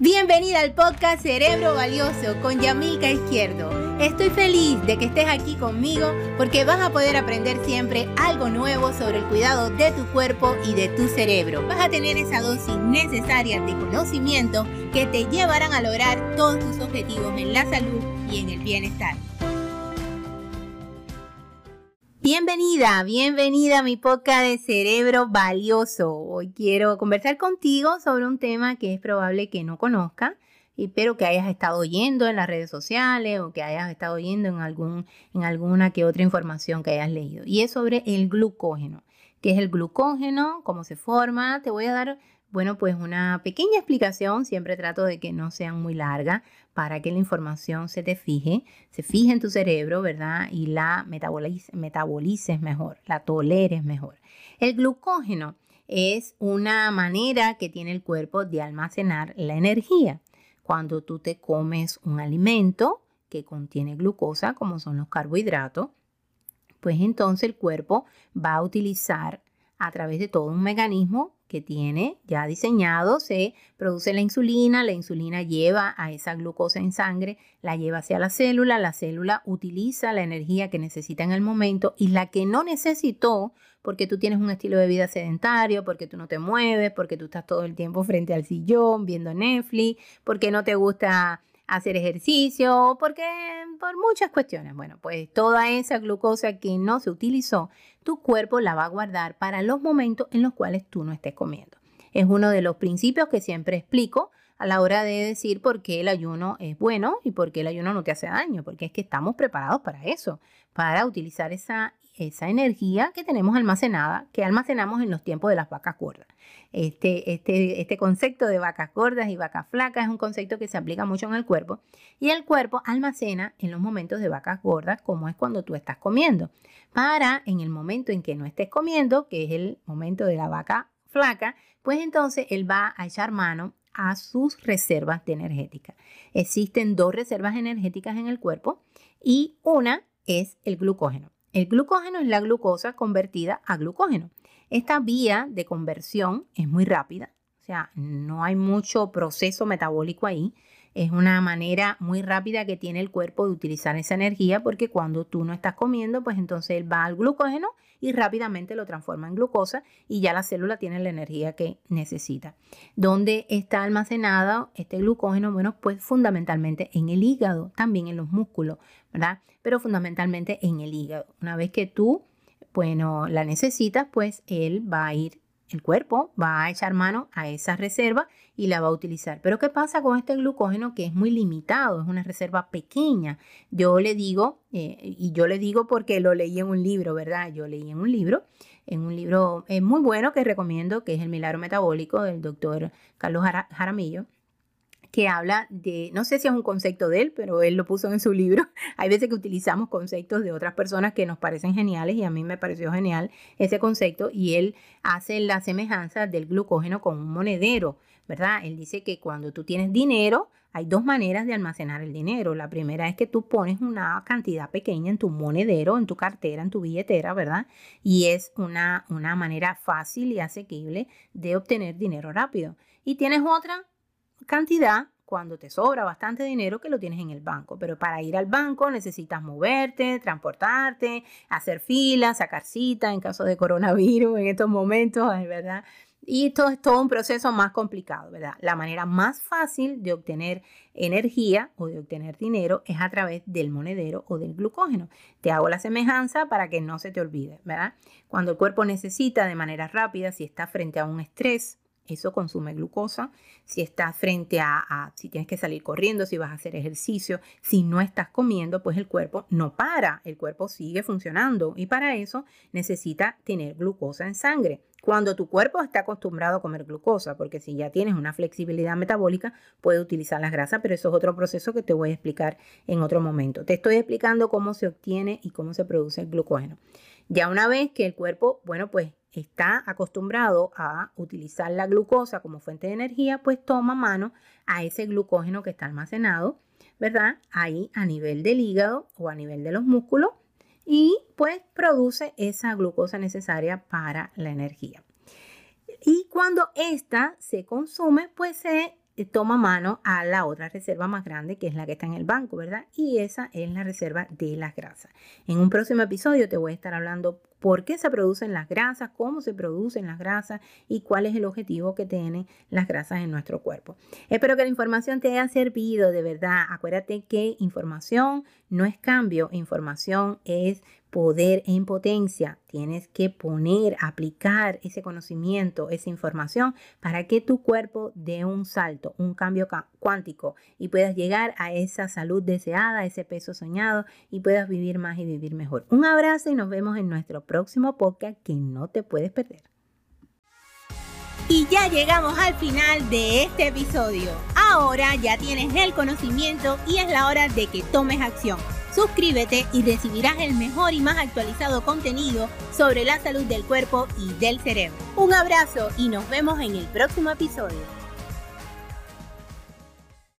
Bienvenida al podcast Cerebro Valioso con Yamilka Izquierdo. Estoy feliz de que estés aquí conmigo porque vas a poder aprender siempre algo nuevo sobre el cuidado de tu cuerpo y de tu cerebro. Vas a tener esa dosis necesaria de conocimiento que te llevarán a lograr todos tus objetivos en la salud y en el bienestar. Bienvenida, bienvenida a mi podcast de Cerebro Valioso. Hoy quiero conversar contigo sobre un tema que es probable que no conozcas, pero que hayas estado oyendo en las redes sociales o que hayas estado oyendo en, algún, en alguna que otra información que hayas leído. Y es sobre el glucógeno. ¿Qué es el glucógeno? ¿Cómo se forma? Te voy a dar bueno, pues una pequeña explicación, siempre trato de que no sean muy largas para que la información se te fije, se fije en tu cerebro, ¿verdad? Y la metabolices mejor, la toleres mejor. El glucógeno es una manera que tiene el cuerpo de almacenar la energía. Cuando tú te comes un alimento que contiene glucosa, como son los carbohidratos, pues entonces el cuerpo va a utilizar a través de todo un mecanismo que tiene ya diseñado, se produce la insulina, la insulina lleva a esa glucosa en sangre, la lleva hacia la célula, la célula utiliza la energía que necesita en el momento y la que no necesitó porque tú tienes un estilo de vida sedentario, porque tú no te mueves, porque tú estás todo el tiempo frente al sillón viendo Netflix, porque no te gusta hacer ejercicio, porque por muchas cuestiones. Bueno, pues toda esa glucosa que no se utilizó, tu cuerpo la va a guardar para los momentos en los cuales tú no estés comiendo. Es uno de los principios que siempre explico a la hora de decir por qué el ayuno es bueno y por qué el ayuno no te hace daño, porque es que estamos preparados para eso, para utilizar esa esa energía que tenemos almacenada, que almacenamos en los tiempos de las vacas gordas. Este, este, este concepto de vacas gordas y vacas flacas es un concepto que se aplica mucho en el cuerpo y el cuerpo almacena en los momentos de vacas gordas, como es cuando tú estás comiendo, para en el momento en que no estés comiendo, que es el momento de la vaca flaca, pues entonces él va a echar mano a sus reservas de energética. Existen dos reservas energéticas en el cuerpo y una es el glucógeno. El glucógeno es la glucosa convertida a glucógeno. Esta vía de conversión es muy rápida, o sea, no hay mucho proceso metabólico ahí. Es una manera muy rápida que tiene el cuerpo de utilizar esa energía porque cuando tú no estás comiendo, pues entonces él va al glucógeno y rápidamente lo transforma en glucosa y ya la célula tiene la energía que necesita. ¿Dónde está almacenado este glucógeno? Bueno, pues fundamentalmente en el hígado, también en los músculos, ¿verdad? Pero fundamentalmente en el hígado. Una vez que tú, bueno, la necesitas, pues él va a ir el cuerpo va a echar mano a esa reserva y la va a utilizar. Pero ¿qué pasa con este glucógeno que es muy limitado? Es una reserva pequeña. Yo le digo, eh, y yo le digo porque lo leí en un libro, ¿verdad? Yo leí en un libro, en un libro eh, muy bueno que recomiendo, que es El Milagro Metabólico del doctor Carlos Jaramillo que habla de, no sé si es un concepto de él, pero él lo puso en su libro. Hay veces que utilizamos conceptos de otras personas que nos parecen geniales y a mí me pareció genial ese concepto y él hace la semejanza del glucógeno con un monedero, ¿verdad? Él dice que cuando tú tienes dinero, hay dos maneras de almacenar el dinero. La primera es que tú pones una cantidad pequeña en tu monedero, en tu cartera, en tu billetera, ¿verdad? Y es una, una manera fácil y asequible de obtener dinero rápido. Y tienes otra cantidad cuando te sobra bastante dinero que lo tienes en el banco. Pero para ir al banco necesitas moverte, transportarte, hacer filas, sacar cita en caso de coronavirus en estos momentos, ¿verdad? Y esto es todo un proceso más complicado, ¿verdad? La manera más fácil de obtener energía o de obtener dinero es a través del monedero o del glucógeno. Te hago la semejanza para que no se te olvide, ¿verdad? Cuando el cuerpo necesita de manera rápida, si está frente a un estrés, eso consume glucosa. Si estás frente a, si tienes que salir corriendo, si vas a hacer ejercicio, si no estás comiendo, pues el cuerpo no para, el cuerpo sigue funcionando y para eso necesita tener glucosa en sangre. Cuando tu cuerpo está acostumbrado a comer glucosa, porque si ya tienes una flexibilidad metabólica, puede utilizar las grasas, pero eso es otro proceso que te voy a explicar en otro momento. Te estoy explicando cómo se obtiene y cómo se produce el glucógeno. Ya una vez que el cuerpo, bueno, pues está acostumbrado a utilizar la glucosa como fuente de energía, pues toma mano a ese glucógeno que está almacenado, ¿verdad? Ahí a nivel del hígado o a nivel de los músculos y pues produce esa glucosa necesaria para la energía. Y cuando esta se consume, pues se toma mano a la otra reserva más grande, que es la que está en el banco, ¿verdad? Y esa es la reserva de las grasas. En un próximo episodio te voy a estar hablando por qué se producen las grasas, cómo se producen las grasas y cuál es el objetivo que tienen las grasas en nuestro cuerpo. Espero que la información te haya servido de verdad. Acuérdate que información no es cambio, información es poder en potencia. Tienes que poner, aplicar ese conocimiento, esa información para que tu cuerpo dé un salto, un cambio cuántico y puedas llegar a esa salud deseada, ese peso soñado y puedas vivir más y vivir mejor. Un abrazo y nos vemos en nuestro próximo podcast que no te puedes perder. Y ya llegamos al final de este episodio. Ahora ya tienes el conocimiento y es la hora de que tomes acción. Suscríbete y recibirás el mejor y más actualizado contenido sobre la salud del cuerpo y del cerebro. Un abrazo y nos vemos en el próximo episodio.